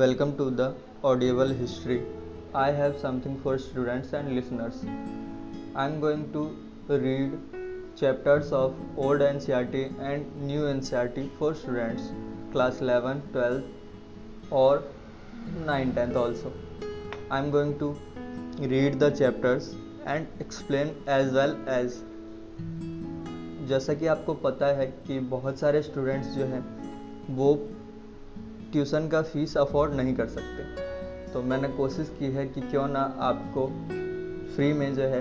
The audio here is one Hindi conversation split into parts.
Welcome to the Audible History. I have something for students and listeners. I am going to read chapters of Old NCERT and New NCERT for students class 11, 12 or 9, 10th also. I am going to read the chapters and explain as well as जैसा कि आपको पता है कि बहुत सारे स्टूडेंट्स जो हैं वो ट्यूशन का फ़ीस अफोर्ड नहीं कर सकते। तो मैंने कोशिश की है कि क्यों ना आपको फ्री में जो है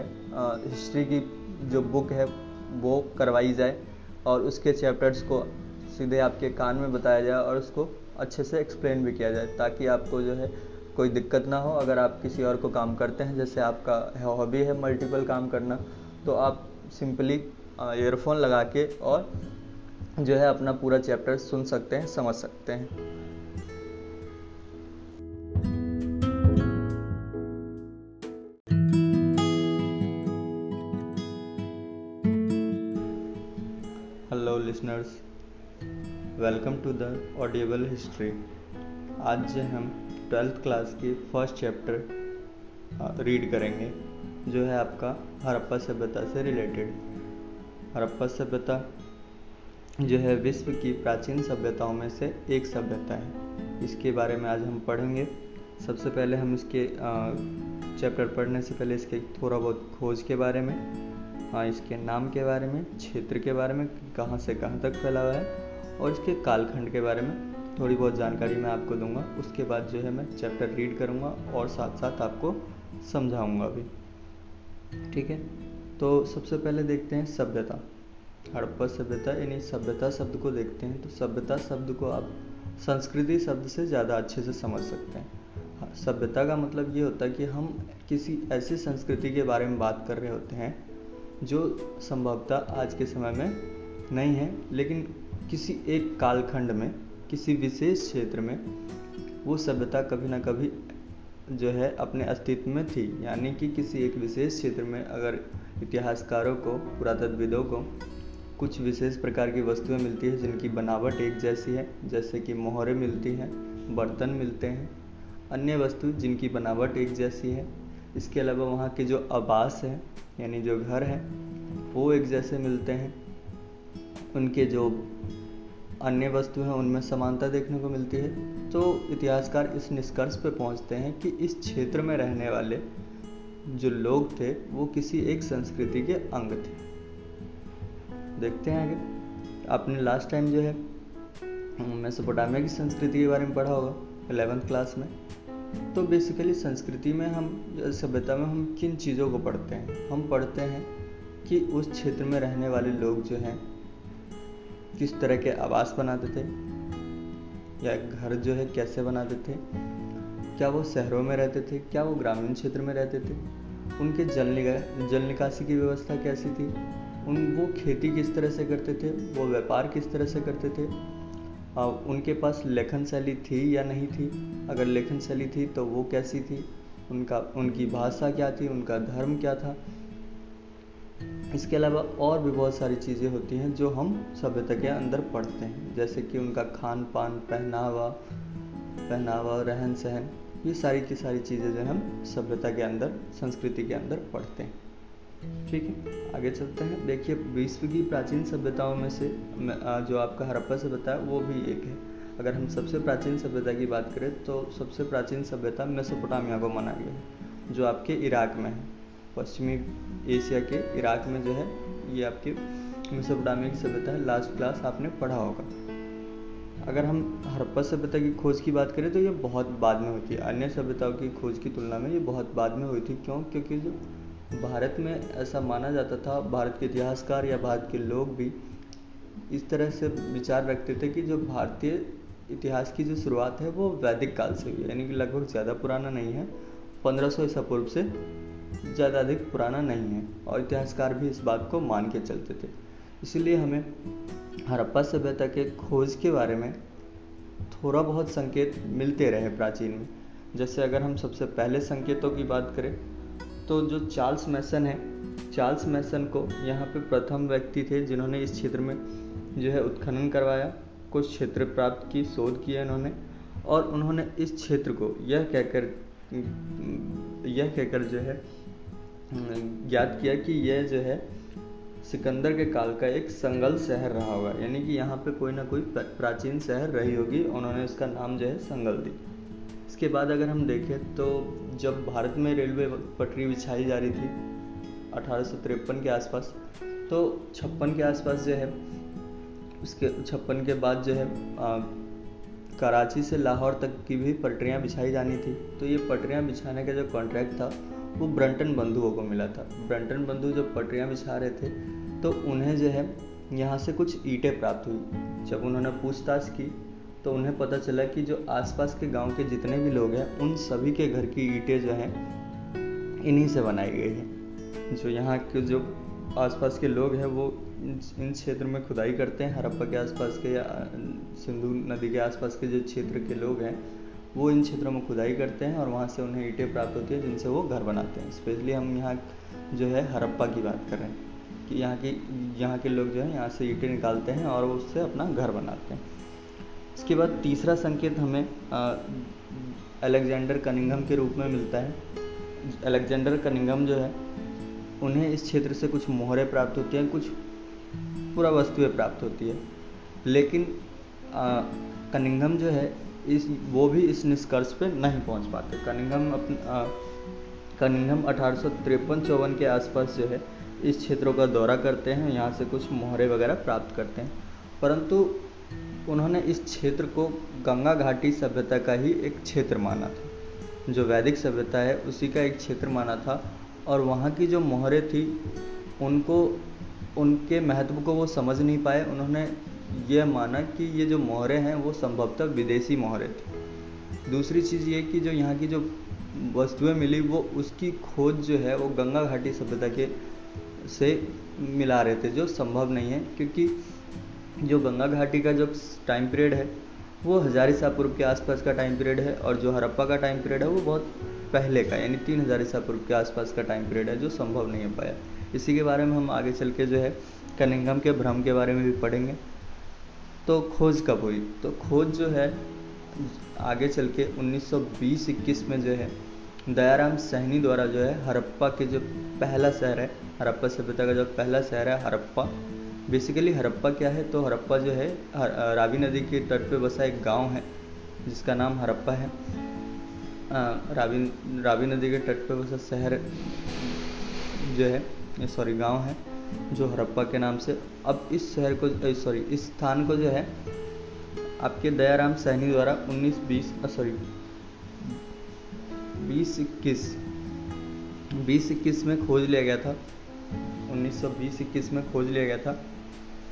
हिस्ट्री की जो बुक है, वो करवाई जाए और उसके चैप्टर्स को सीधे आपके कान में बताया जाए और उसको अच्छे से एक्सप्लेन भी किया जाए ताकि आपको जो है कोई दिक्कत ना हो। अगर आप किसी और को काम करते हैं, जैसे आपका हॉबी है मल्टीपल काम करना तो आप सिंपली ईयरफोन लगा के और जो है अपना पूरा चैप्टर सुन सकते हैं, समझ सकते हैं। Listeners welcome to the audible history आज जो हम ट्वेल्थ क्लास की फ़र्स्ट चैप्टर रीड करेंगे, जो है आपका हरप्पा सभ्यता से रिलेटेड हड़प्पा सभ्यता जो है विश्व की प्राचीन सभ्यताओं में से एक सभ्यता है। इसके बारे में आज हम पढ़ेंगे। सबसे पहले हम इसके चैप्टर पढ़ने से पहले इसके थोड़ा बहुत खोज के बारे में हाँ इसके नाम के बारे में क्षेत्र के बारे में कहाँ से कहाँ तक फैला हुआ है और इसके कालखंड के बारे में थोड़ी बहुत जानकारी मैं आपको दूँगा। उसके बाद जो है मैं चैप्टर रीड करूँगा और साथ साथ आपको समझाऊँगा भी। ठीक है? तो सबसे पहले देखते हैं सभ्यता। हड़प्पा सभ्यता यानी सभ्यता शब्द को देखते हैं तो सभ्यता शब्द को आप संस्कृति शब्द से ज़्यादा अच्छे से समझ सकते हैं। हाँ, सभ्यता का मतलब ये होता है कि हम किसी ऐसी संस्कृति के बारे में बात कर रहे होते हैं जो संभवतः आज के समय में नहीं है, लेकिन किसी एक कालखंड में, किसी विशेष क्षेत्र में, वो सभ्यता कभी ना कभी जो है अपने अस्तित्व में थी। यानी कि किसी एक विशेष क्षेत्र में अगर इतिहासकारों को, पुरातत्वविदों को कुछ विशेष प्रकार की वस्तुएँ मिलती है, जिनकी बनावट एक जैसी है, जैसे कि मोहरें मिलती हैं, बर्तन मिलते हैं, अन्य वस्तु जिनकी बनावट एक जैसी है इसके अलावा वहाँ के जो आवास हैं, यानी जो घर हैं, वो एक जैसे मिलते हैं। उनके जो अन्य वस्तु हैं, उनमें समानता देखने को मिलती है। तो इतिहासकार इस निष्कर्ष पर पहुँचते हैं कि इस क्षेत्र में रहने वाले जो लोग थे, वो किसी एक संस्कृति के अंग थे। देखते हैं आगे। आपने लास्ट टाइम जो है, मैं मेसोपोटामिया की संस्कृति के बारे में पढ़ा होगा एलेवेंथ क्लास में। तो बेसिकली संस्कृति में हम, सभ्यता में हम किन चीज़ों को पढ़ते हैं? हम पढ़ते हैं कि उस क्षेत्र में रहने वाले लोग जो हैं, किस तरह के आवास बनाते थे? या घर जो है कैसे बनाते थे? क्या वो शहरों में रहते थे? क्या वो ग्रामीण क्षेत्र में रहते थे? उनके जल निका जल निकासी की व्यवस्था कैसी थी? उन, वो खेती किस तरह से करते थे? वो व्यापार किस तरह से करते थे? उनके पास लेखन शैली थी या नहीं थी? अगर लेखन शैली थी तो वो कैसी थी? उनका, उनकी भाषा क्या थी? उनका धर्म क्या था? इसके अलावा और भी बहुत सारी चीज़ें होती हैं जो हम सभ्यता के अंदर पढ़ते हैं। जैसे कि उनका खान पान पहनावा पहनावा रहन सहन ये सारी की सारी चीज़ें जो हम सभ्यता के अंदर, संस्कृति के अंदर पढ़ते हैं। ठीक है, आगे चलते हैं। देखिए, विश्व की प्राचीन सभ्यताओं में से जो आपका हड़प्पा सभ्यता है, वो भी एक है। अगर हम सबसे प्राचीन सभ्यता की बात करें तो सबसे प्राचीन सभ्यता मेसोपोटामिया को माना गया है, जो आपके इराक में है। पश्चिमी एशिया के इराक में जो है, ये आपकी मेसोपोटामिया की सभ्यता है। लास्ट क्लास आपने पढ़ा होगा। अगर हम हड़प्पा सभ्यता की खोज की बात करें तो ये बहुत बाद में होती है अन्य सभ्यताओं की खोज की तुलना में ये बहुत बाद में हुई थी। क्यों? क्योंकि जो भारत में ऐसा माना जाता था, भारत के इतिहासकार या भारत के लोग भी इस तरह से विचार रखते थे कि जो भारतीय इतिहास की जो शुरुआत है, वो वैदिक काल से हुई है। यानी कि लगभग ज़्यादा पुराना नहीं है। 1500 ईसा पूर्व से ज़्यादा अधिक पुराना नहीं है और इतिहासकार भी इस बात को मान के चलते थे। इसीलिए हमें हड़प्पा सभ्यता के खोज के बारे में थोड़ा बहुत संकेत मिलते रहे प्राचीन में। जैसे अगर हम सबसे पहले संकेतों की बात करें तो जो चार्ल्स मैसन है, चार्ल्स मैसन को यहाँ पे प्रथम व्यक्ति थे जिन्होंने इस क्षेत्र में जो है उत्खनन करवाया, कुछ क्षेत्र प्राप्त की, शोध किया इन्होंने, और उन्होंने इस क्षेत्र को यह कहकर यह कहकर जो है, ज्ञात किया कि यह जो है सिकंदर के काल का एक संगल शहर रहा होगा। यानी कि यहाँ पे कोई ना कोई प्राचीन शहर रही होगी, उन्होंने इसका नाम जो है संगल दी। इसके बाद अगर हम देखें तो जब भारत में रेलवे पटरी बिछाई जा रही थी अठारह सौ तिरपन के आसपास तो छप्पन के आसपास जो है उसके छप्पन के बाद जो है आ, कराची से लाहौर तक की भी पटरियाँ बिछाई जानी थी। तो ये पटरियाँ बिछाने का जो कॉन्ट्रैक्ट था वो ब्रंटन बंधुओं को मिला था। ब्रंटन बंधु जब पटरियाँ बिछा रहे थे तो उन्हें जो है यहाँ से कुछ ईंटें प्राप्त हुई। जब उन्होंने पूछताछ की तो उन्हें पता चला कि जो आसपास के गाँव के जितने भी लोग हैं, उन सभी के घर की ईंटें जो हैं, इन्हीं से बनाई गई हैं। जो यहाँ के जो आसपास के लोग हैं, वो इन क्षेत्र में खुदाई करते हैं, हरप्पा के आसपास के या सिंधु नदी के आसपास के जो क्षेत्र के लोग हैं, वो इन क्षेत्रों में खुदाई करते हैं और वहाँ से उन्हें ईंटें प्राप्त होती है, जिनसे वो घर बनाते हैं। स्पेशली हम यहाँ जो है, हरप्पा की बात कर रहे हैं कि यहाँ की, यहाँ के लोग जो है, यहाँ से ईंटें निकालते हैं और उससे अपना घर बनाते हैं। इसके बाद तीसरा संकेत हमें अलेक्जेंडर कनिंगम के रूप में मिलता है। अलेक्जेंडर कनिंगम जो है, उन्हें इस क्षेत्र से कुछ मोहरें प्राप्त होती हैं, कुछ पूरा वस्तुएँ प्राप्त होती है। लेकिन कनिंगम जो है, इस, वो भी इस निष्कर्ष पे नहीं पहुँच पाते। कनिंगम अपन कनिंगम अठारह सौ चौवन के आसपास जो है, इस क्षेत्रों का दौरा करते हैं, यहाँ से कुछ मोहरे वगैरह प्राप्त करते हैं। परंतु उन्होंने इस क्षेत्र को गंगा घाटी सभ्यता का ही एक क्षेत्र माना था। जो वैदिक सभ्यता है, उसी का एक क्षेत्र माना था और वहाँ की जो मोहरें थी, उनको, उनके महत्व को वो समझ नहीं पाए। उन्होंने यह माना कि ये जो मोहरें हैं, वो संभवतः विदेशी मोहरें थी। दूसरी चीज़ ये कि जो यहाँ की जो वस्तुएँ मिली, वो उसकी खोज जो है, वो गंगा घाटी सभ्यता के से मिला रहे थे, जो संभव नहीं है, क्योंकि जो गंगा घाटी का जो टाइम पीरियड है, वो हजारी पूर्व के आसपास का टाइम पीरियड है और जो हरप्पा का टाइम पीरियड है, वो बहुत पहले का यानी तीन हज़ार ईसा पूर्व के आसपास का टाइम पीरियड है, जो संभव नहीं हो पाया। इसी के बारे में हम आगे चल के जो है कनिंगम के भ्रम के बारे में भी पढ़ेंगे। तो खोज कब हुई? तो खोज जो है, आगे चल के 1920-21 में जो है, दयाराम सहनी द्वारा जो है, हरप्पा के जो पहला शहर है, हरप्पा सभ्यता का जो पहला शहर है, हरप्पा बेसिकली हरप्पा क्या है? तो हरप्पा जो है रावी नदी के तट पे बसा एक गाँव है, जिसका नाम हरप्पा है। रावी रावी नदी के तट पे बसा शहर जो है सॉरी गाँव है, जो हरप्पा के नाम से। अब इस शहर को सॉरी इस स्थान को जो है, आपके दयाराम सैनी द्वारा 19 बीस सॉरी बीस इक्कीस बीस इक्कीस में खोज लिया गया था। 1920 इक्कीस में खोज लिया गया था।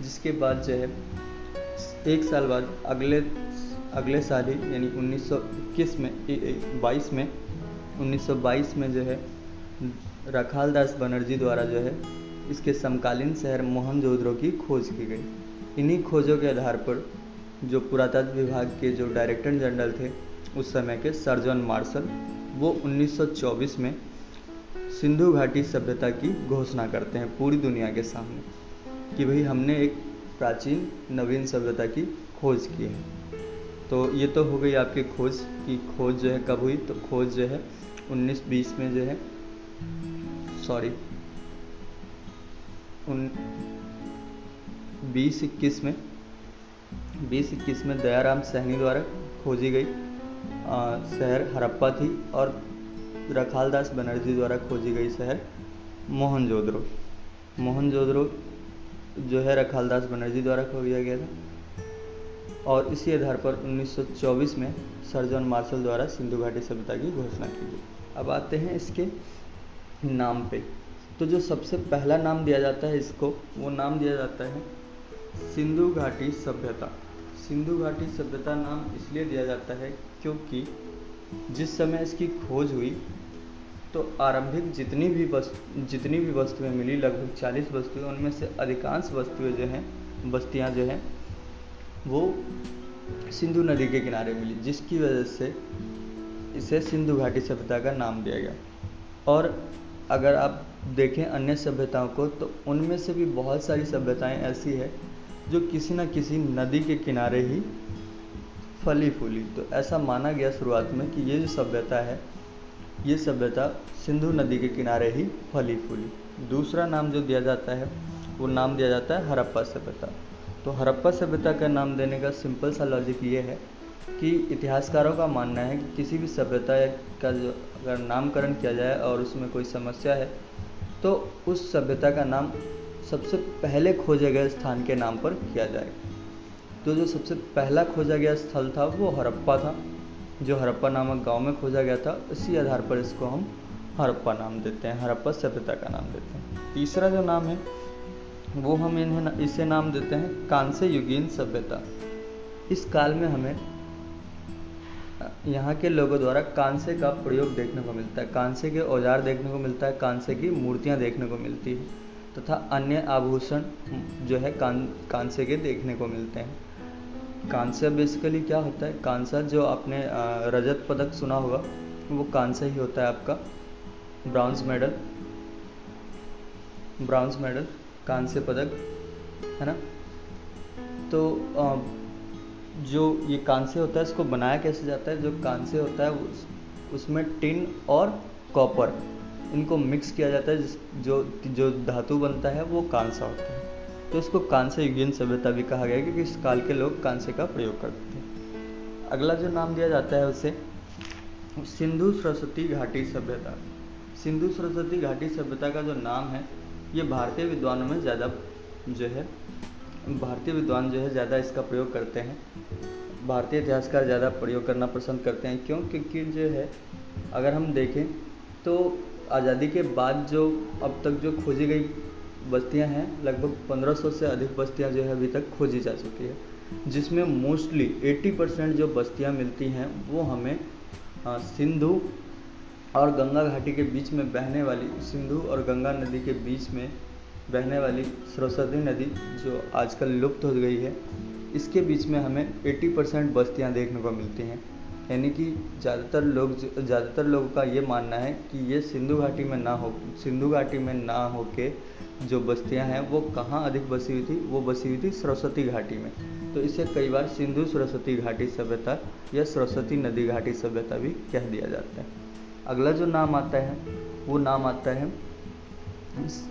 जिसके बाद जो है, एक साल बाद अगले अगले साल ही यानी 1921 में 22 में 1922 में जो है, रखाल दास बनर्जी द्वारा जो है, इसके समकालीन शहर मोहनजोदड़ो की खोज की गई। इन्हीं खोजों के आधार पर जो पुरातत्व विभाग के जो डायरेक्टर जनरल थे, उस समय के सर्जन मार्शल, वो 1924 में सिंधु घाटी सभ्यता की घोषणा करते हैं पूरी दुनिया के सामने। कि भाई हमने एक प्राचीन नवीन सभ्यता की खोज की है। तो ये तो हो गई आपकी खोज की खोज जो है कब हुई? तो खोज जो है 1920 में जो है सॉरी उन बीस इक्कीस में, बीस इक्कीस में दयाराम सहनी द्वारा खोजी गई। शहर हरप्पा थी और रखालदास बनर्जी द्वारा खोजी गई शहर मोहनजोदड़ो। मोहनजोदड़ो जो है रखालदास बनर्जी द्वारा खोजा गया था। और इसी आधार पर 1924 में सर्जन मार्शल द्वारा सिंधु घाटी सभ्यता की घोषणा की गई। अब आते हैं इसके नाम पे। तो जो सबसे पहला नाम दिया जाता है इसको, वो नाम दिया जाता है सिंधु घाटी सभ्यता। सिंधु घाटी सभ्यता नाम इसलिए दिया जाता है क्योंकि जिस समय इसकी खोज हुई तो आरंभिक जितनी भी वस्तु जितनी भी वस्तुएँ मिली, लगभग 40 वस्तुएँ, उनमें से अधिकांश वस्तुएँ जो हैं, बस्तियाँ जो हैं, वो सिंधु नदी के किनारे मिली, जिसकी वजह से इसे सिंधु घाटी सभ्यता का नाम दिया गया। और अगर आप देखें अन्य सभ्यताओं को तो उनमें से भी बहुत सारी सभ्यताएँ ऐसी है, जो किसी न किसी नदी के किनारे ही फली फूली तो ऐसा माना गया शुरुआत में कि ये जो सभ्यता है ये सभ्यता सिंधु नदी के किनारे ही फली फूली। दूसरा नाम जो दिया जाता है, वो नाम दिया जाता है हरप्पा सभ्यता। तो हरप्पा सभ्यता का नाम देने का सिंपल सा लॉजिक ये है कि इतिहासकारों का मानना है कि किसी भी सभ्यता का जो अगर नामकरण किया जाए और उसमें कोई समस्या है तो उस सभ्यता का नाम सबसे पहले खोजे गए स्थान के नाम पर किया जाए। तो जो सबसे पहला खोजा गया स्थल था, वो हरप्पा था। जो हरप्पा नामक गाँव में खोजा गया था इसी आधार पर इसको हम हरप्पा नाम देते हैं, हरप्पा सभ्यता का नाम देते हैं। तीसरा जो नाम है, वो हम इन्हें इसे नाम देते हैं कांस्य युगीन सभ्यता। इस काल में हमें यहाँ के लोगों द्वारा कांसे का प्रयोग देखने को मिलता है। कांसे के औज़ार देखने को मिलता है, कांसे की मूर्तियाँ देखने को मिलती है, तथा अन्य आभूषण, जो है कान कांसे के देखने को मिलते हैं। कांसा बेसिकली क्या होता है? कांसा जो आपने रजत पदक सुना होगा वो कांसा ही होता है आपका। ब्राउन्स मेडल ब्राउन्स मेडल कांस्य पदक है ना? तो जो ये कांसे होता है इसको बनाया कैसे जाता है? जो कांसे होता है उस, उसमें टिन और कॉपर इनको मिक्स किया जाता है जिस जो जो धातु बनता है वो कांसा होता है। तो इसको कांस्य युगीन सभ्यता भी कहा गया क्योंकि इस काल के लोग कांसे का प्रयोग करते थे। अगला जो नाम दिया जाता है उसे, सिंधु सरस्वती घाटी सभ्यता। सिंधु सरस्वती घाटी सभ्यता का जो नाम है, ये भारतीय विद्वानों में ज़्यादा जो है, भारतीय विद्वान जो है ज़्यादा इसका प्रयोग करते हैं। भारतीय इतिहासकार ज़्यादा प्रयोग करना पसंद करते हैं। क्यों? क्योंकि जो है, अगर हम देखें तो आज़ादी के बाद जो, अब तक जो खोजी गई बस्तियाँ हैं, लगभग 1500 से अधिक बस्तियाँ जो है अभी तक खोजी जा चुकी है, जिसमें मोस्टली 80 परसेंट जो बस्तियाँ मिलती हैं, वो हमें सिंधु और गंगा घाटी के बीच में बहने वाली, सिंधु और गंगा नदी के बीच में बहने वाली सरस्वती नदी जो आजकल लुप्त हो गई है, इसके बीच में हमें 80 परसेंट बस्तियाँ देखने को मिलती हैं। यानी कि ज़्यादातर लोग ज़्यादातर लोगों का ये मानना है कि ये सिंधु घाटी में ना हो, सिंधु घाटी में ना हो के जो बस्तियाँ हैं, वो कहाँ अधिक बसी हुई थी? वो बसी हुई थी सरस्वती घाटी में। तो इसे कई बार सिंधु सरस्वती घाटी सभ्यता या सरस्वती नदी घाटी सभ्यता भी कह दिया जाता है। अगला जो नाम आता है, वो नाम आता है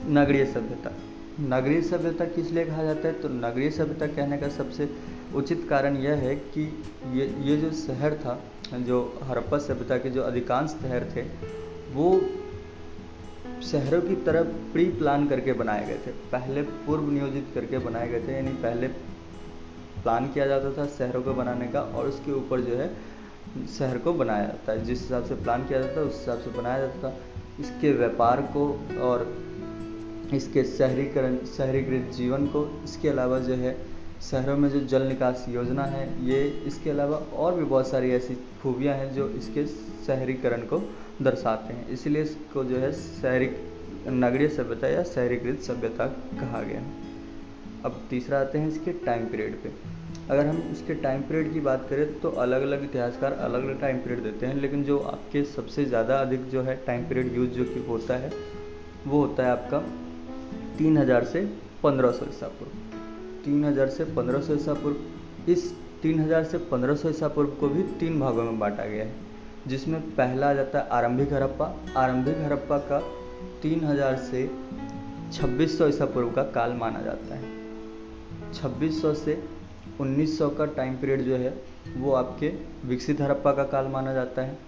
नगरीय सभ्यता। नगरीय सभ्यता किस लिए कहा जाता है? तो नगरीय सभ्यता कहने का सबसे उचित कारण यह है कि ये ये जो शहर था, जो हड़प्पा सभ्यता के जो अधिकांश शहर थे, वो शहरों की तरफ़ प्री प्लान करके बनाए गए थे। पहले पूर्व नियोजित करके बनाए गए थे, यानी पहले प्लान किया जाता था शहरों को बनाने का और उसके ऊपर जो है शहर को बनाया जाता है। जिस हिसाब से प्लान किया जाता है उस हिसाब से बनाया जाता था। इसके व्यापार को और इसके शहरीकरण, शहरीकृत जीवन को, इसके अलावा जो है शहरों में जो जल निकास योजना है, ये इसके अलावा और भी बहुत सारी ऐसी खूबियाँ हैं जो इसके शहरीकरण को दर्शाते हैं। इसलिए इसको जो है शहरी नगरीय सभ्यता या शहरीकृत सभ्यता कहा गया है। अब तीसरा आते हैं इसके टाइम पीरियड पे। अगर हम इसके टाइम पीरियड की बात करें तो अलग अलग इतिहासकार अलग अलग टाइम पीरियड देते हैं, लेकिन जो आपके सबसे ज़्यादा अधिक जो है टाइम पीरियड यूज़ जो कि होता है, वो होता है आपका तीन हज़ार से पंद्रह सौ ईसा पूर्व। तीन हज़ार से पंद्रह सौ ईसा पूर्व, इस तीन हज़ार से पंद्रह सौ ईसा पूर्व को भी तीन भागों में बांटा गया है। जिसमें पहला आ जाता है आरंभिक हड़प्पा आरंभिक हड़प्पा का तीन हज़ार से छब्बीस सौ ईसा पूर्व का काल माना जाता है। छब्बीस सौ से उन्नीस सौ का टाइम पीरियड जो है, वो आपके विकसित हड़प्पा का काल माना जाता है।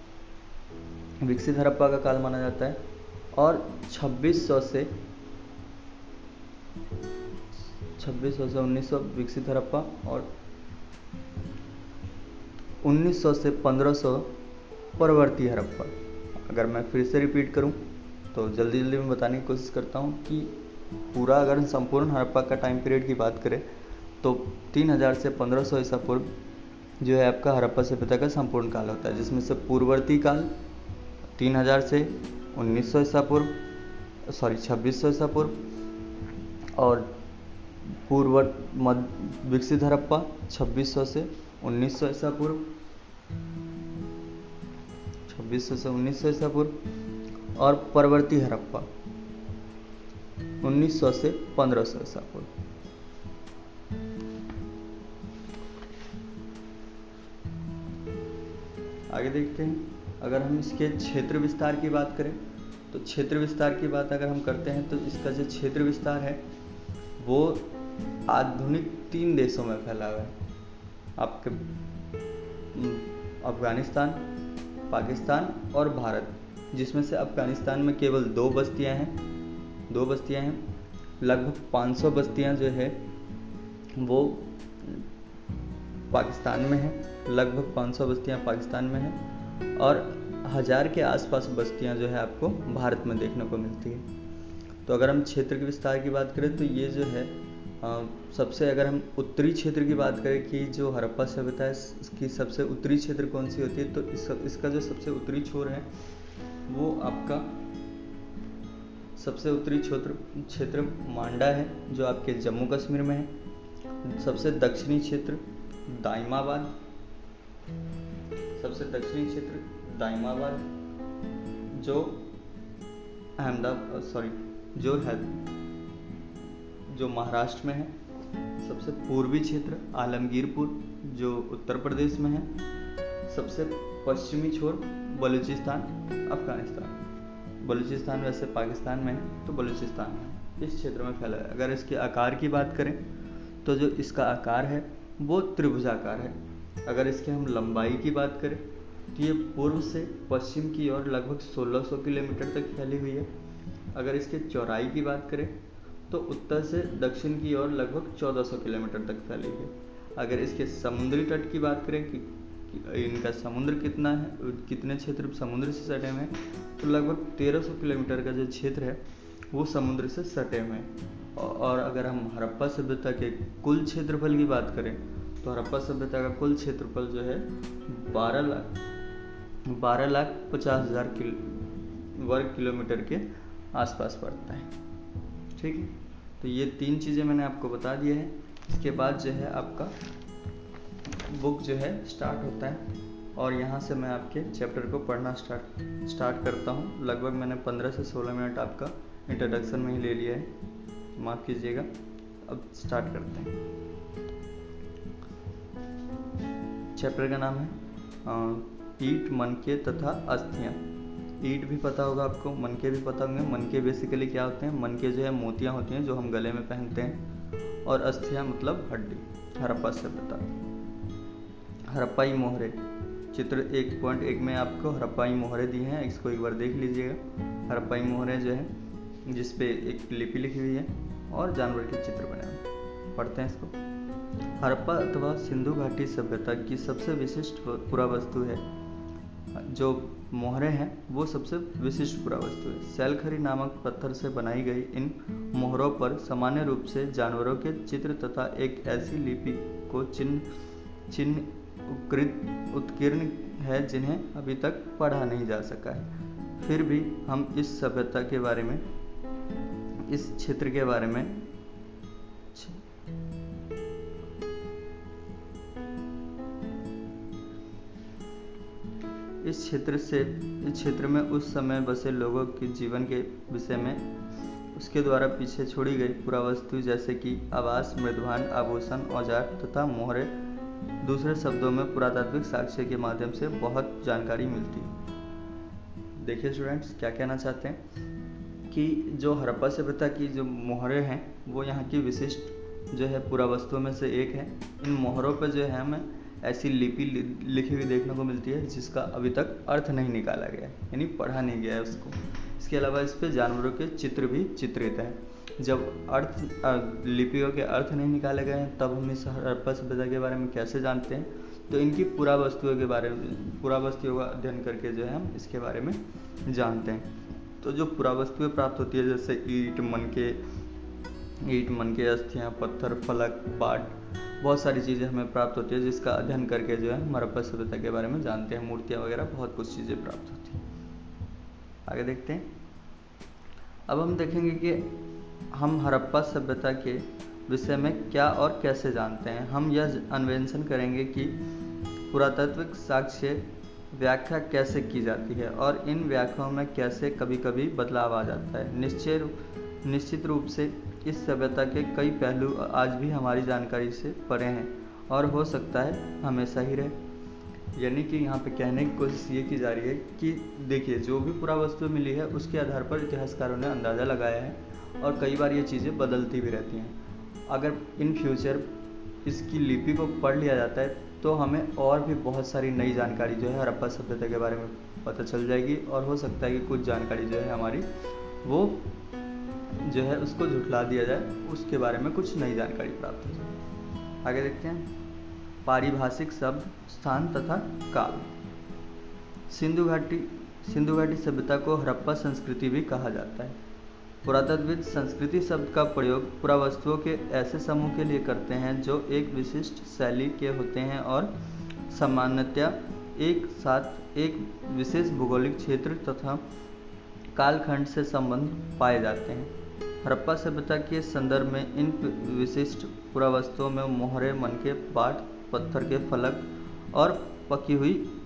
विकसित हड़प्पा का काल माना जाता है और 2600 से छब्बीस सौ से उन्नीस सौ विकसित हड़प्पा और 1900 से 1500 परवर्ती हड़प्पा अगर मैं फिर से रिपीट करूँ तो जल्दी जल्दी में बताने की कोशिश करता हूँ कि पूरा अगर संपूर्ण हड़प्पा का टाइम पीरियड की बात करें तो 3000 से 1500 सौ ईसा पूर्व जो है आपका हड़प्पा सभ्यता का संपूर्ण काल होता है, जिसमें से पूर्ववर्ती काल 3000 से 1900 ईसा पूर्व सॉरी 2600 ईसा पूर्व और पूर्व मध्य विकसित हड़प्पा 2600 से 1900 ईसा पूर्व। 2600 से 1900 ईसा पूर्व और परवर्ती हड़प्पा 1900 से 1500 ईसा पूर्व आगे देखते हैं, अगर हम इसके क्षेत्र विस्तार की बात करें तो क्षेत्र विस्तार की बात अगर हम करते हैं तो इसका जो क्षेत्र विस्तार है, वो आधुनिक तीन देशों में फैला हुआ है। आपके अफ़गानिस्तान पाकिस्तान और भारत, जिसमें से अफ़गानिस्तान में केवल दो बस्तियाँ हैं। दो बस्तियाँ हैं। लगभग 500 बस्तियाँ जो है, वो पाकिस्तान में है। लगभग 500 बस्तियाँ पाकिस्तान में हैं और हज़ार के आसपास बस्तियाँ जो है आपको भारत में देखने को मिलती है। तो अगर हम क्षेत्र के विस्तार की बात करें तो ये जो है सबसे अगर हम उत्तरी क्षेत्र की बात करें कि जो हड़प्पा सभ्यता है, इसकी सबसे उत्तरी क्षेत्र कौन सी होती है तो इस इसका जो सबसे उत्तरी छोर है, वो आपका सबसे उत्तरी क्षेत्र क्षेत्र मांडा है, जो आपके जम्मू कश्मीर में है। सबसे दक्षिणी क्षेत्र दाइमाबाद। सबसे दक्षिणी क्षेत्र दाइमाबाद, जो अहमदाबाद सॉरी जो है जो महाराष्ट्र में है, सबसे पूर्वी क्षेत्र आलमगीरपुर, जो उत्तर प्रदेश में है, सबसे पश्चिमी छोर बलूचिस्तान, अफ़गानिस्तान। बलूचिस्तान वैसे पाकिस्तान में है तो बलूचिस्तान में इस क्षेत्र में फैला है। अगर इसके आकार की बात करें तो जो इसका आकार है, वो त्रिभुजाकार है। अगर इसके हम लंबाई की बात करें तो ये पूर्व से पश्चिम की ओर लगभग 1600 किलोमीटर तक फैली हुई है। अगर इसके चौड़ाई की बात करें तो उत्तर से दक्षिण की ओर लगभग 1400 किलोमीटर तक फैली है। अगर इसके समुद्री तट की बात करें कि, इनका समुद्र कितना है कितने क्षेत्र समुद्र से सटे हुए हैं तो लगभग 1300 किलोमीटर का जो क्षेत्र है वो समुद्र से सटे हुए हैं। और अगर हम हड़प्पा सभ्यता के कुल क्षेत्रफल की बात करें तो हड़प्पा सभ्यता का कुल क्षेत्रफल जो है बारह लाख बारह लाख पचास हज़ार वर्ग किलोमीटर के आसपास पड़ता है। ठीक है? तो ये तीन चीज़ें मैंने आपको बता दिया है। इसके बाद जो है आपका बुक जो है स्टार्ट होता है। और यहाँ से मैं आपके चैप्टर को पढ़ना स्टार्ट स्टार्ट करता हूँ। लगभग मैंने 15 से 16 मिनट आपका इंट्रोडक्शन में ही ले लिया है। माफ़ कीजिएगा। अब स्टार्ट करते हैं। चैप्टर का नाम है ईट मन के तथा अस्थियाँ। ईट भी पता होगा आपको मनके भी पता होंगे। मनके बेसिकली क्या होते हैं? मनके जो है मोतियाँ होती हैं, जो हम गले में पहनते हैं। और अस्थियाँ मतलब हड्डी, हरप्पा सभ्यता हरप्पाई मोहरे, चित्र एक पॉइंट एक में आपको हरप्पाई मोहरे दिए हैं, इसको एक बार देख लीजिएगा। हरप्पाई मोहरे जो है जिसपे एक लिपि लिखी हुई है और जानवर के चित्र बने हुए पढ़ते हैं इसको। हरप्पा अथवा सिंधु घाटी सभ्यता की सबसे विशिष्ट पुरावस्तु है। जो मोहरे हैं, वो सबसे विशिष्ट पुरावस्तु है। सैलखरी नामक पत्थर से बनाई गई इन मोहरों पर सामान्य रूप से जानवरों के चित्र तथा एक ऐसी लिपि को चिन्ह चिन्ह उत्कीर्ण है जिन्हें अभी तक पढ़ा नहीं जा सका है। फिर भी हम इस सभ्यता के बारे में, इस क्षेत्र के बारे में इस क्षेत्र से, इस क्षेत्र में उस समय बसे लोगों के जीवन के विषय में उसके द्वारा पीछे छोड़ी गई पुरावस्तु जैसे कि आवास मृदवान आभूषण, औज़ार तथा मोहरे, दूसरे शब्दों में पुरातात्विक साक्ष्य के माध्यम से बहुत जानकारी मिलती। देखिए स्टूडेंट्स क्या कहना चाहते हैं? कि जो हड़प्पा सभ्यता की जो मोहरे हैं, वो यहाँ की विशिष्ट जो है पुरावस्तुओं में से एक है। इन मोहरों पर जो है हमें ऐसी लिपि लिखी हुई देखने को मिलती है, जिसका अभी तक अर्थ नहीं निकाला गया यानी पढ़ा नहीं गया है उसको। इसके अलावा इस पर जानवरों के चित्र भी चित्रित हैं। जब अर्थ लिपियों के अर्थ नहीं निकाले गए हैं, तब हम इस हड़प्पा सभ्यता के बारे में कैसे जानते हैं? तो इनकी पुरा वस्तुओं के बारे में पुरा वस्तुओं का अध्ययन करके जो है हम इसके बारे में जानते हैं। तो जो पुरा वस्तुएँ प्राप्त होती है, जैसे ईट, मन के, ईट, मन के अस्थियाँ पत्थर, फलक, बाट बहुत सारी चीज़ें हमें प्राप्त होती है, जिसका अध्ययन करके जो है हम हड़प्पा सभ्यता के बारे में जानते हैं, मूर्तियाँ वगैरह, बहुत कुछ चीज़ें प्राप्त होती हैं। आगे देखते हैं। अब हम देखेंगे कि हम हड़प्पा सभ्यता के विषय में क्या और कैसे जानते हैं। हम यह अन्वेषण करेंगे कि पुरातत्विक साक्ष्य व्याख्या कैसे की जाती है और इन व्याख्याओं में कैसे कभी कभी बदलाव आ जाता है। निश्चय निश्चित रूप से इस सभ्यता के कई पहलू आज भी हमारी जानकारी से परे हैं और हो सकता है हमेशा ही रहे। यानी कि यहाँ पे कहने की कोशिश ये की जा रही है कि देखिए, जो भी पूरा वस्तु मिली है, उसके आधार पर इतिहासकारों ने अंदाज़ा लगाया है और कई बार ये चीज़ें बदलती भी रहती हैं। अगर इन फ्यूचर इसकी लिपि को पढ़ लिया जाता है तो हमें और भी बहुत सारी नई जानकारी जो है हरप्पा सभ्यता के बारे में पता चल जाएगी और हो सकता है कि कुछ जानकारी जो है हमारी वो जो है उसको झुठला दिया जाए, उसके बारे में कुछ नई जानकारी प्राप्त हो जाए। आगे देखते हैं। पारिभाषिक शब्द, स्थान तथा काल। सिंधु घाटी सिंधु घाटी सभ्यता को हरप्पा संस्कृति भी कहा जाता है। पुरातत्वविद संस्कृति शब्द का प्रयोग पुरावस्तुओं के ऐसे समूह के लिए करते हैं जो एक विशिष्ट शैली के होते हैं और सामान्यतया एक साथ एक विशेष भौगोलिक क्षेत्र तथा कालखंड से संबंध पाए जाते हैं। हड़प्पा सभ्यता के संदर्भ में इन विशिष्ट पुरावस्तुओं में मोहरे मन के बाट, पत्थर के फलक और पकी हुई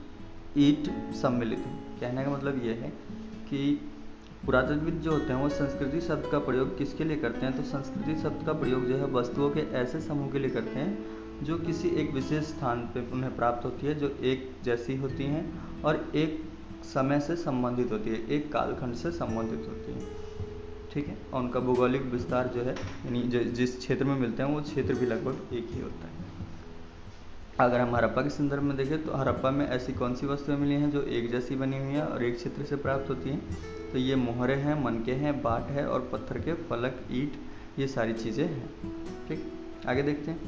ईट सम्मिलित है। कहने का मतलब ये है कि पुरातत्वविद जो होते हैं, वो संस्कृति शब्द का प्रयोग किसके लिए करते हैं? तो संस्कृति शब्द का प्रयोग जो है, वस्तुओं के ऐसे समूह के लिए करते हैं, जो किसी एक विशेष स्थान पर उन्हें प्राप्त होती है, जो एक जैसी होती हैं और एक समय से संबंधित होती है, एक कालखंड से संबंधित होती है। ठीक है? और उनका भौगोलिक विस्तार जो है, यानी जिस क्षेत्र में मिलते हैं, वो क्षेत्र भी लगभग एक ही होता है। अगर हम हरप्पा के संदर्भ में देखें तो हरप्पा में ऐसी कौन सी वस्तुएँ मिली हैं जो एक जैसी बनी हुई है और एक क्षेत्र से प्राप्त होती हैं? तो ये मोहरे हैं, मनके हैं, बाट है और पत्थर के फलक ईट, ये सारी चीज़ें हैं। ठीक? आगे देखते हैं।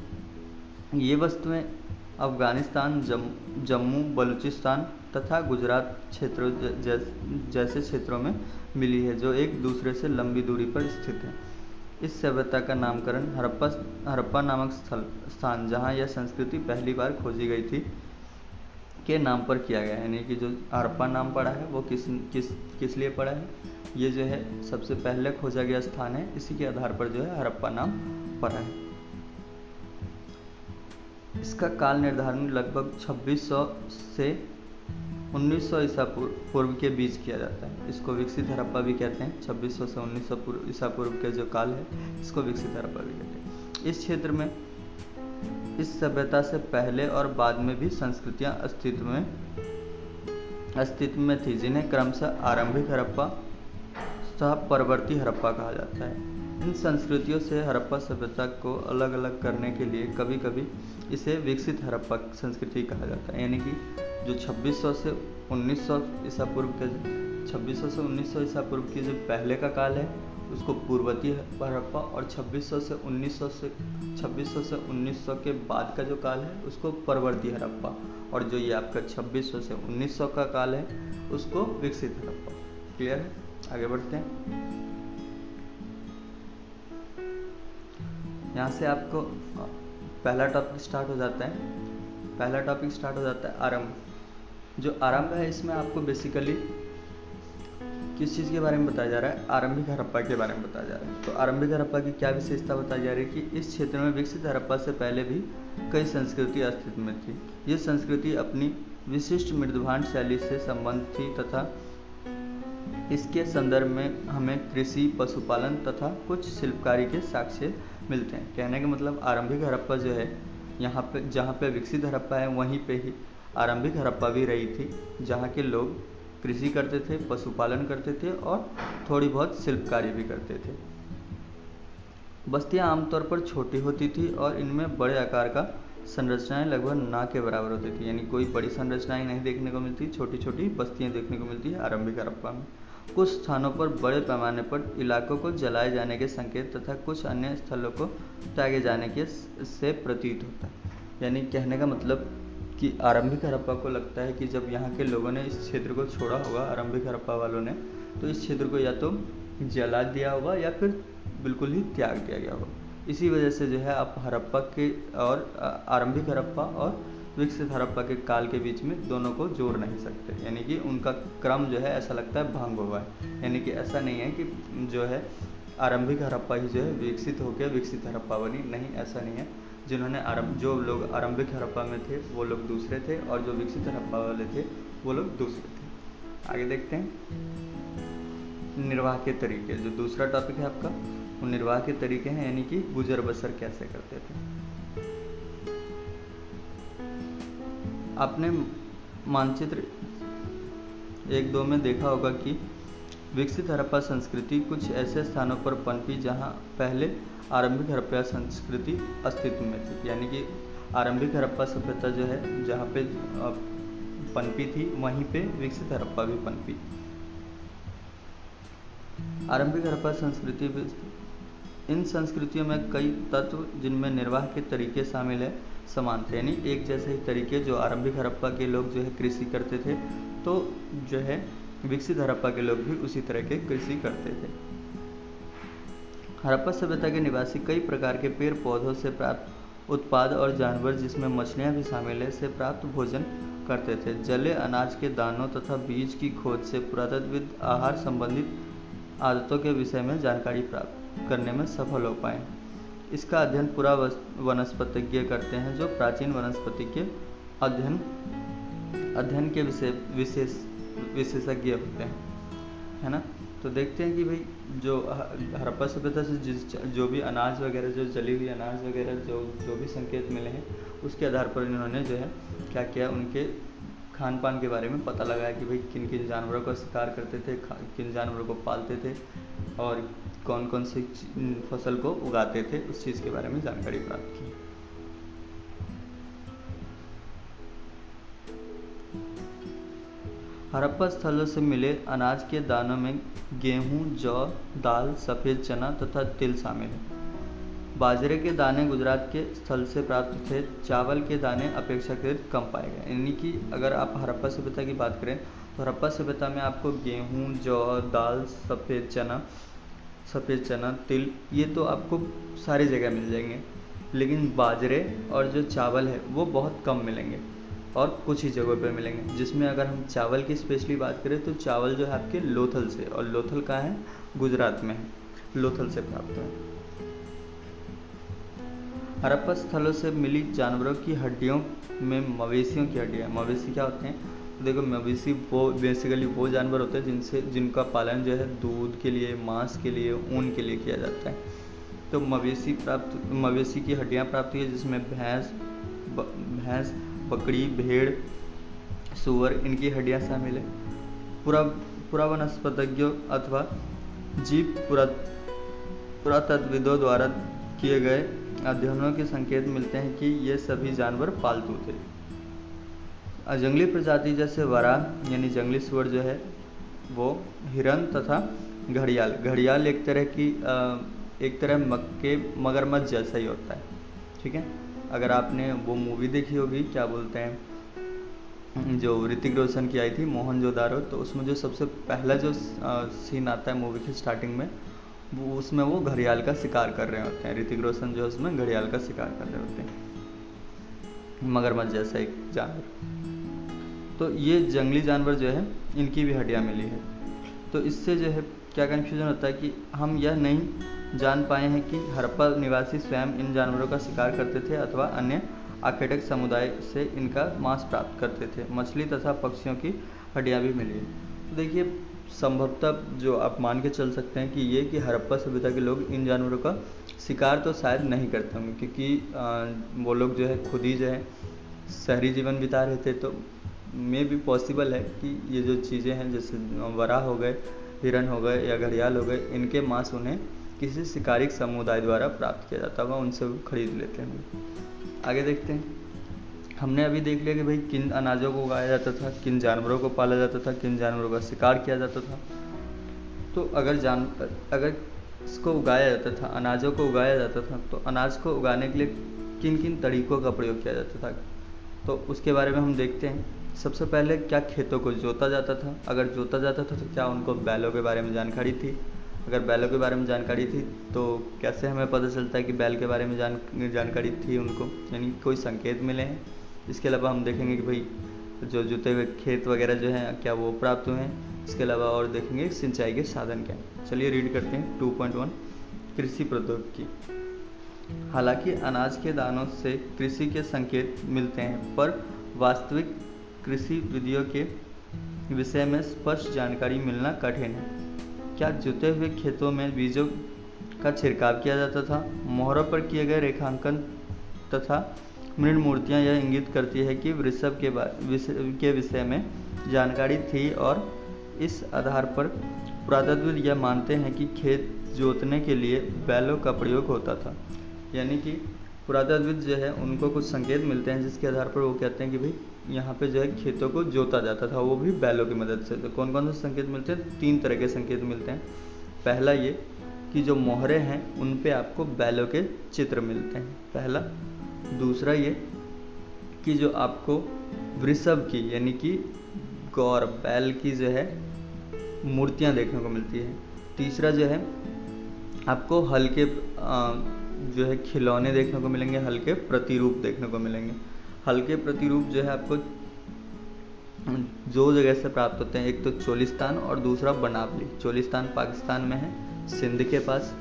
ये वस्तुएँ अफ़गानिस्तान जम, जम्मू बलूचिस्तान तथा गुजरात क्षेत्रों जैसे क्षेत्रों में मिली है जो एक दूसरे से लंबी दूरी पर स्थित है। इस सभ्यता का नामकरण हरप्पा हरप्पा नामक स्थल स्थान जहाँ यह संस्कृति पहली बार खोजी गई थी के नाम पर किया गया यानी कि जो हड़प्पा नाम पड़ा है वो किस किस किस लिए पड़ा है? ये जो है सबसे पहले खोजा गया स्थान है इसी के आधार पर जो है हड़प्पा नाम पड़ा है। इसका काल निर्धारण लगभग 2600 से 1900 ईसा पूर्व के बीच किया जाता है। इसको विकसित हड़प्पा भी कहते हैं। 2600 से 1900 ईसा पूर्व के जो काल है, इसको विकसित हड़प्पा भी कहते हैं। इस क्षेत्र में, इस सभ्यता से पहले और बाद में भी संस्कृतियाँ अस्तित्व में अस्तित्व में थी, जिन्हें क्रमशः आरंभिक हड़प्पा तथा परवर्ती हड़प्पा कहा जाता है। इन संस्कृतियों से हड़प्पा सभ्यता को अलग अलग करने के लिए कभी कभी इसे विकसित हड़प्पा संस्कृति कहा जाता है। यानी कि जो 2600 से 1900 ईसा पूर्व के 2600 से 1900 ईसा पूर्व की जो पहले का काल है, उसको पूर्वती हड़प्पा और 2600 से 1900 से 2600 से 1900 के बाद का जो काल है, उसको परवर्ती हड़प्पा और जो ये आपका 2600 से 1900 का काल है, उसको विकसित हड़प्पा क्लियर है? आगे बढ़ते हैं। यहाँ से आपको पहला टॉपिक स्टार्ट हो जाता है। पहला टॉपिक स्टार्ट हो जाता है आरंभ। जो आरंभ है, इसमें आपको बेसिकली किस चीज़ के बारे में बताया जा रहा है? आरंभिक हड़प्पा के बारे में बताया जा रहा है। तो आरंभिक हड़प्पा की क्या विशेषता बताई जा रही है कि इस क्षेत्र में विकसित हड़प्पा से पहले भी कई संस्कृति अस्तित्व में थी। ये संस्कृति अपनी विशिष्ट मृदभांड शैली से संबंध थी तथा इसके संदर्भ में हमें कृषि, पशुपालन तथा कुछ शिल्पकारी के साक्ष्य मिलते हैं। कहने का मतलब आरंभिक हड़प्पा जो है, यहाँ पे, जहाँ पे विकसित हड़प्पा है, वहीं पे ही आरंभिक हड़प्पा भी रही थी, जहाँ के लोग कृषि करते थे, पशुपालन करते थे और थोड़ी बहुत शिल्पकारी भी करते थे। बस्तियाँ आमतौर पर छोटी होती थी और इनमें बड़े आकार का संरचनाएँ लगभग ना के बराबर होती थी, यानी कोई बड़ी संरचनाएँ नहीं देखने को मिलती छोटी छोटी बस्तियाँ देखने को मिलती है आरंभिक हड़प्पा में। कुछ स्थानों पर बड़े पैमाने पर इलाकों को जलाए जाने के संकेत तथा कुछ अन्य स्थलों को त्यागे जाने के से प्रतीत होता है। यानी कहने का मतलब कि आरंभिक हड़प्पा को लगता है कि जब यहाँ के लोगों ने इस क्षेत्र को छोड़ा होगा, आरंभिक हड़प्पा वालों ने तो इस क्षेत्र को या तो जला दिया होगा या फिर बिल्कुल ही त्याग दिया गया होगा। इसी वजह से जो है आप हड़प्पा के और आरंभिक हड़प्पा और विकसित हड़प्पा के काल के बीच में दोनों को जोड़ नहीं सकते। यानी कि उनका क्रम जो है, ऐसा लगता है भंग हुआ है। यानी कि ऐसा नहीं है कि जो है, आरंभिक हड़प्पा ही जो है विकसित होकर विकसित हड़प्पा बनी। नहीं, ऐसा नहीं है। जिन्होंने आरंभ जो लोग आरंभिक हड़प्पा में थे, वो लोग दूसरे थे और जो विकसित हड़प्पा वाले थे, वो लोग दूसरे थे। आगे देखते हैं। निर्वाह के तरीके। जो दूसरा टॉपिक है आपका, वो निर्वाह के तरीके हैं, यानी कि गुजर बसर कैसे करते थे। आपने मानचित्र एक दो में देखा होगा कि विकसित हड़प्पा संस्कृति कुछ ऐसे स्थानों पर पनपी जहाँ पहले आरंभिक हड़प्पा संस्कृति अस्तित्व में थी। यानी कि आरंभिक हड़प्पा सभ्यता जो है, जहाँ पे पनपी थी, वहीं पे विकसित हड़प्पा भी पनपी आरंभिक हड़प्पा संस्कृति इन संस्कृतियों में कई तत्व जिनमें निर्वाह के तरीके शामिल है, समान थे। यानी एक जैसे ही तरीके, जो आरंभिक हड़प्पा के लोग जो है कृषि करते थे तो जो है विकसित हड़प्पा के लोग भी उसी तरह के कृषि करते थे। हड़प्पा सभ्यता के निवासी कई प्रकार के पेड़ पौधों से प्राप्त उत्पाद और जानवर, जिसमें मछलियाँ भी शामिल है, से प्राप्त भोजन करते थे। जले, अनाज के दानों तथा बीज की खोज से पुरातत्वविद आहार संबंधित आदतों के विषय में जानकारी प्राप्त करने में सफल हो पाए। इसका अध्ययन पूरा वनस्पतिज्ञ करते हैं, जो प्राचीन वनस्पति के अध्ययन अध्ययन के विषय विशेष, विशेषज्ञ होते हैं, है ना? तो देखते हैं कि भाई जो हड़प्पा सभ्यता से जिस जो भी अनाज वगैरह, जो जली हुई अनाज वगैरह, जो जो भी संकेत मिले हैं, उसके आधार पर इन्होंने जो है क्या किया, उनके खान पान के बारे में पता लगाया कि भाई किन किन जानवरों का शिकार करते थे किन जानवरों को पालते थे और कौन कौन सी फ़सल को उगाते थे, उस चीज़ के बारे में जानकारी प्राप्त की। हड़प्पा स्थलों से मिले अनाज के दानों में गेहूँ, जौ, दाल, सफ़ेद चना तथा तिल शामिल है। बाजरे के दाने गुजरात के स्थल से प्राप्त थे, चावल के दाने अपेक्षाकृत कम पाए गए। यानी कि अगर आप हड़प्पा सभ्यता की बात करें तो हड़प्पा सभ्यता में आपको गेहूँ, जौ, दाल, सफ़ेद चना सफ़ेद चना, तिल, ये तो आपको सारी जगह मिल जाएँगे। लेकिन बाजरे और जो चावल है, वो बहुत कम मिलेंगे और कुछ ही जगहों पर मिलेंगे। जिसमें अगर हम चावल की स्पेशली बात करें तो चावल जो है आपके लोथल से और लोथल कहाँ है? गुजरात में है। लोथल से प्राप्त है। हड़प्पा स्थलों से मिली जानवरों की हड्डियों में मवेशियों की हड्डियाँ। मवेशी क्या होते हैं? देखो मवेशी वो बेसिकली वो जानवर होते हैं जिनसे, जिनका पालन जो है दूध के लिए, मांस के लिए, ऊन के लिए किया जाता है। तो मवेशी प्राप्त, मवेशी की हड्डियाँ प्राप्त हुई है, जिसमें भैंस भैंस, बकरी, भेड़, सुअर, इनकी हड्डियाँ शामिल है। पुरा पुरा वनस्पतज्ञों अथवा जीव पुरा पुरातत्वविदों द्वारा किए गए अध्ययनों के संकेत मिलते हैं कि ये सभी जानवर पालतू थे। जंगली प्रजाति जैसे वरा, यानी जंगली सुअर जो है, वो हिरन तथा घड़ियाल। घड़ियाल एक तरह की एक तरह मक्के मगरमच्छ जैसा ही होता है। ठीक है? अगर आपने वो मूवी देखी होगी, क्या बोलते हैं, जो ऋतिक रोशन की आई थी, मोहन जोदारो तो उसमें जो सबसे पहला जो सीन आता है मूवी की स्टार्टिंग में, वो उसमें वो घड़ियाल का शिकार कर रहे होते हैं। ऋतिक रोशन जो है उसमें घड़ियाल का शिकार कर रहे होते हैं। मगरमच्छ जैसा एक जानवर। तो ये जंगली जानवर जो है, इनकी भी हड्डियाँ मिली है। तो इससे जो है, क्या कन्फ्यूज़न होता है कि हम यह नहीं जान पाए हैं कि हड़प्पा निवासी स्वयं इन जानवरों का शिकार करते थे अथवा अन्य आकेटक समुदाय से इनका मांस प्राप्त करते थे। मछली तथा पक्षियों की हड्डियाँ भी मिली तो देखिए, संभवतः जो आप मान के चल सकते हैं कि ये कि हड़प्पा सभ्यता के लोग इन जानवरों का शिकार तो शायद नहीं करते होंगे, क्योंकि वो लोग जो है, खुद ही जो है, शहरी जीवन बिता रहे थे तो मे भी पॉसिबल है कि ये जो चीज़ें हैं, जैसे वरा हो गए, हिरन हो गए या घड़ियाल हो गए, इनके मांस उन्हें किसी शिकारिक समुदाय द्वारा प्राप्त किया जाता होगा, उनसे वो खरीद लेते हैं आगे देखते हैं। हमने अभी देख लिया कि भाई किन अनाजों को उगाया जाता था, किन जानवरों को पाला जाता था, किन जानवरों का शिकार किया जाता था। तो अगर जान, अगर इसको उगाया जाता था, अनाजों को उगाया जाता था तो अनाज को उगाने के लिए किन किन तरीकों का प्रयोग किया जाता था? तो उसके बारे में हम देखते हैं। सबसे पहले क्या खेतों को जोता जाता था? अगर जोता जाता था तो क्या उनको बैलों के बारे में जानकारी थी? अगर बैलों के बारे में जानकारी थी तो कैसे हमें पता चलता है कि बैल के बारे में जान, जानकारी थी उनको? यानी कोई संकेत मिले हैं? इसके अलावा हम देखेंगे कि भाई, जो जुते हुए खेत वगैरह जो हैं, क्या वो प्राप्त हुए हैं? इसके अलावा और देखेंगे सिंचाई के साधन क्या हैं। चलिए रीड करते हैं टू पॉइंट वन कृषि प्रौद्योगिकी। हालाँकि अनाज के दानों से कृषि के संकेत मिलते हैं, पर वास्तविक कृषि विधियों के विषय में स्पष्ट जानकारी मिलना कठिन है। क्या जुते हुए खेतों में बीजों का छिड़काव किया जाता था? मोहरों पर किए गए रेखांकन तथा मृण मूर्तियाँ यह इंगित करती है कि वृषभ के के विषय में जानकारी थी और इस आधार पर पुरातत्वविद यह मानते हैं कि खेत जोतने के लिए बैलों का प्रयोग होता था। यानी कि पुरातत्वविद जो है, उनको कुछ संकेत मिलते हैं जिसके आधार पर वो कहते हैं कि भाई यहाँ पे जो है खेतों को जोता जाता था, वो भी बैलों की मदद से। तो कौन कौन से संकेत मिलते हैं? तीन तरह के संकेत मिलते हैं। पहला ये कि जो मोहरे हैं, उन पे आपको बैलों के चित्र मिलते हैं। पहला। दूसरा ये कि जो आपको वृषभ की, यानी कि गौर, बैल की जो है मूर्तियाँ देखने को मिलती है। तीसरा जो है, आपको हल्के जो है खिलौने देखने को मिलेंगे हल्के प्रतिरूप देखने को मिलेंगे। हल्के प्रतिरूप जो है आपको दो जगह से प्राप्त होते हैं, एक तो चोलिस्तान और दूसरा बनावली। चोलिस्तान पाकिस्तान में है, सिंध के पास,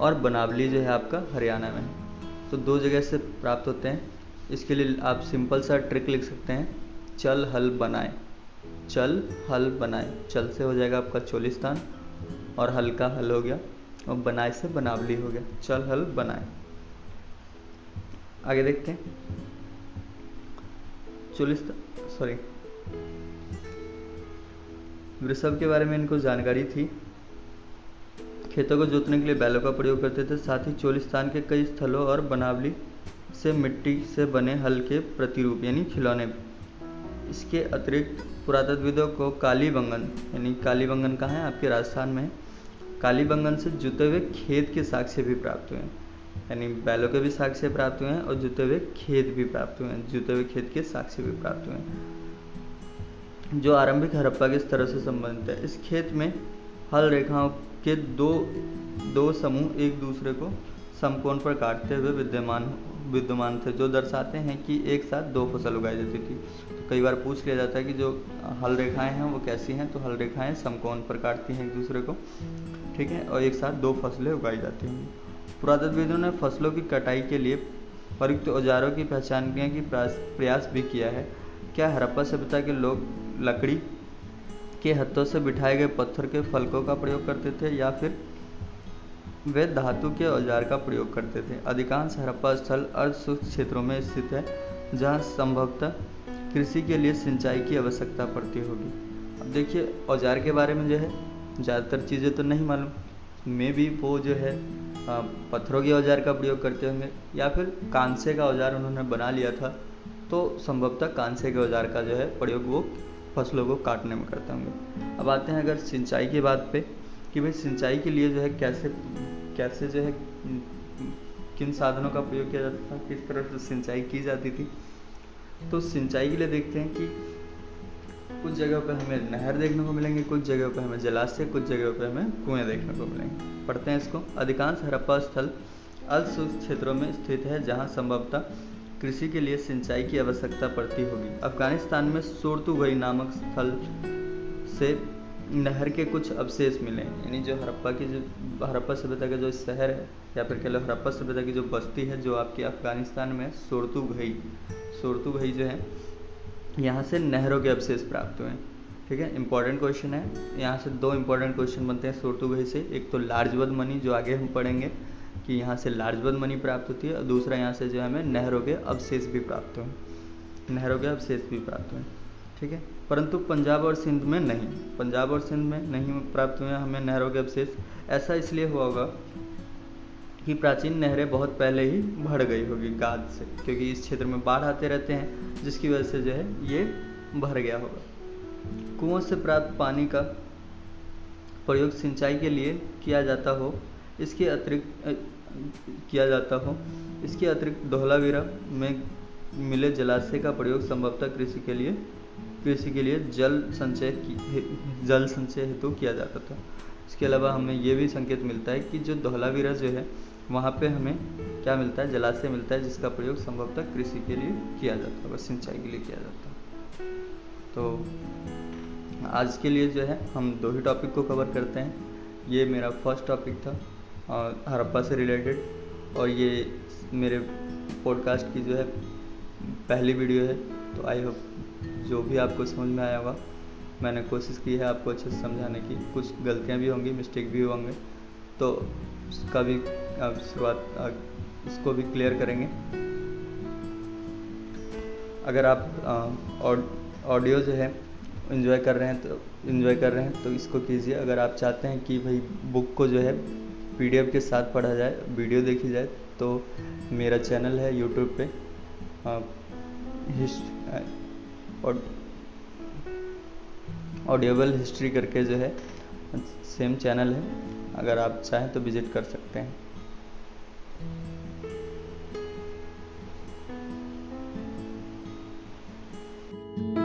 और बनावली जो है आपका हरियाणा में है। तो दो जगह से प्राप्त होते हैं। इसके लिए आप सिंपल सा ट्रिक लिख सकते हैं, चल हल बनाए। चल हल बनाए। चल से हो जाएगा आपका चोलिस्तान, और हल का हल हो गया, और बनाए से बनावली हो गया। चल हल बनाए। आगे देखते हैं। चोलिस्तान सॉरी वृषभ के बारे में इनको जानकारी थी। खेतों को जोतने के लिए बैलों का प्रयोग करते थे, साथ ही चोलिस्तान के कई स्थलों और बनावली से मिट्टी से बने हल के प्रतिरूप, यानी खिलौने। इसके अतिरिक्त पुरातत्वविदों को कालीबंगन, यानी कालीबंगन कहाँ है? आपके राजस्थान में कालीबंगन से जुते हुए खेत के साक्ष्य भी प्राप्त हुए यानी बैलों के भी साक्ष्य प्राप्त हुए हैं और जुते हुए खेत भी प्राप्त हुए हैं। जुते हुए खेत के साक्ष्य भी प्राप्त हुए हैं। जो आरंभिक हड़प्पा के स्तर से संबंधित है, इस खेत में हल रेखाओं के दो दो समूह एक दूसरे को समकोण पर काटते हुए विद्यमान विद्यमान थे, जो दर्शाते हैं कि एक साथ दो फ़सल उगाई जाती थी। तो कई बार पूछ लिया जाता है कि जो हल रेखाएँ हैं, वो कैसी हैं? तो हल रेखाएँ समकोण पर काटती हैं एक दूसरे को, ठीक है? और एक साथ दो फ़सलें उगाई जाती हैं। पुरातत्वविदों ने फ़सलों की कटाई के लिए प्रयुक्त औजारों की पहचान करने की प्रयास भी किया है। क्या हड़प्पा सभ्यता के लोग लकड़ी के हथों से बिठाए गए पत्थर के फलकों का प्रयोग करते थे या फिर वे धातु के औज़ार का प्रयोग करते थे? अधिकांश हड़प्पा स्थल अर्ध शुष्क क्षेत्रों में स्थित है, जहाँ संभवतः कृषि के लिए सिंचाई की आवश्यकता पड़ती होगी। अब देखिए, औज़ार के बारे में जो है, ज़्यादातर चीज़ें तो नहीं मालूम। मे भी वो जो है पत्थरों के औज़ार का प्रयोग करते होंगे, या फिर कांसे का औज़ार उन्होंने बना लिया था तो संभवतः कांसे के औज़ार का जो है प्रयोग वो फ़सलों को काटने में करते होंगे। अब आते हैं अगर सिंचाई की बात पे, कि भाई सिंचाई के लिए जो है कैसे कैसे जो है, किन साधनों का प्रयोग किया जाता था, किस तरह से सिंचाई की जाती थी। तो सिंचाई के लिए देखते हैं कि कुछ जगह पर हमें नहर देखने को मिलेंगे, कुछ जगह पर हमें जलाशय, कुछ जगह पर हमें कुएँ देखने को मिलेंगे। पढ़ते हैं इसको। अधिकांश हड़प्पा स्थल अल्प क्षेत्रों में स्थित है, जहाँ संभवतः कृषि के लिए सिंचाई की आवश्यकता पड़ती होगी। अफ़गानिस्तान में सोरतुगई नामक स्थल से नहर के कुछ अवशेष मिले। यानी जो हड़प्पा की जो हड़प्पा सभ्यता का जो शहर है, या फिर कह लो हड़प्पा सभ्यता की जो बस्ती है, जो आपकी अफ़गानिस्तान में सोरतुगई सोरतुगई जो है यहाँ से नहरों के अवशेष प्राप्त हुए। ठीक है? इंपॉर्टेंट क्वेश्चन है। यहाँ से दो इंपॉर्टेंट क्वेश्चन बनते हैं सोरतुगई से। एक तो लार्जवद मनी जो आगे हम पढ़ेंगे कि यहाँ से लार्जवद मनी प्राप्त होती है, और दूसरा यहाँ से जो है हमें नहरों के अवशेष भी प्राप्त हुए। नहरों के अवशेष भी प्राप्त हुए। ठीक है? परंतु पंजाब और सिंध में नहीं। पंजाब और सिंध में नहीं प्राप्त हुए हमें नहरों के अवशेष ऐसा इसलिए हुआ होगा कि प्राचीन नहरें बहुत पहले ही भर गई होगी गाद से, क्योंकि इस क्षेत्र में बाढ़ आते रहते हैं, जिसकी वजह से जो है ये भर गया होगा। कुओं से प्राप्त पानी का प्रयोग सिंचाई के लिए किया जाता हो, इसके अतिरिक्त किया जाता हो, इसके अतिरिक्त धोलावीरा में मिले जलाशय का प्रयोग संभवतः कृषि के लिए, कृषि के लिए जल संचय की जल संचय हेतु किया जाता था। इसके अलावा हमें ये भी संकेत मिलता है कि जो धोलावीरा जो है वहाँ पे हमें क्या मिलता है? जलाशय मिलता है, जिसका प्रयोग संभवतः कृषि के लिए किया जाता है सिंचाई के लिए किया जाता है। तो आज के लिए जो है, हम दो ही टॉपिक को कवर करते हैं। ये मेरा फ़र्स्ट टॉपिक था हड़प्पा से रिलेटेड और ये मेरे पॉडकास्ट की जो है, पहली वीडियो है। तो आई होप जो भी आपको समझ में आया होगा, मैंने कोशिश की है आपको अच्छे से समझाने की। कुछ गलतियाँ भी होंगी मिस्टेक भी होंगे। तो उसका भी शुरुआत इसको भी क्लियर करेंगे। अगर आप ऑडियो जो है इन्जॉय कर रहे हैं तो इन्जॉय कर रहे हैं तो इसको कीजिए। अगर आप चाहते हैं कि भाई बुक को जो है पीडीएफ के साथ पढ़ा जाए वीडियो देखी जाए तो मेरा चैनल है यूट्यूब पे ऑडियोबल हिस्ट्री करके जो है सेम चैनल है। अगर आप चाहें तो विज़िट कर सकते हैं। Bye.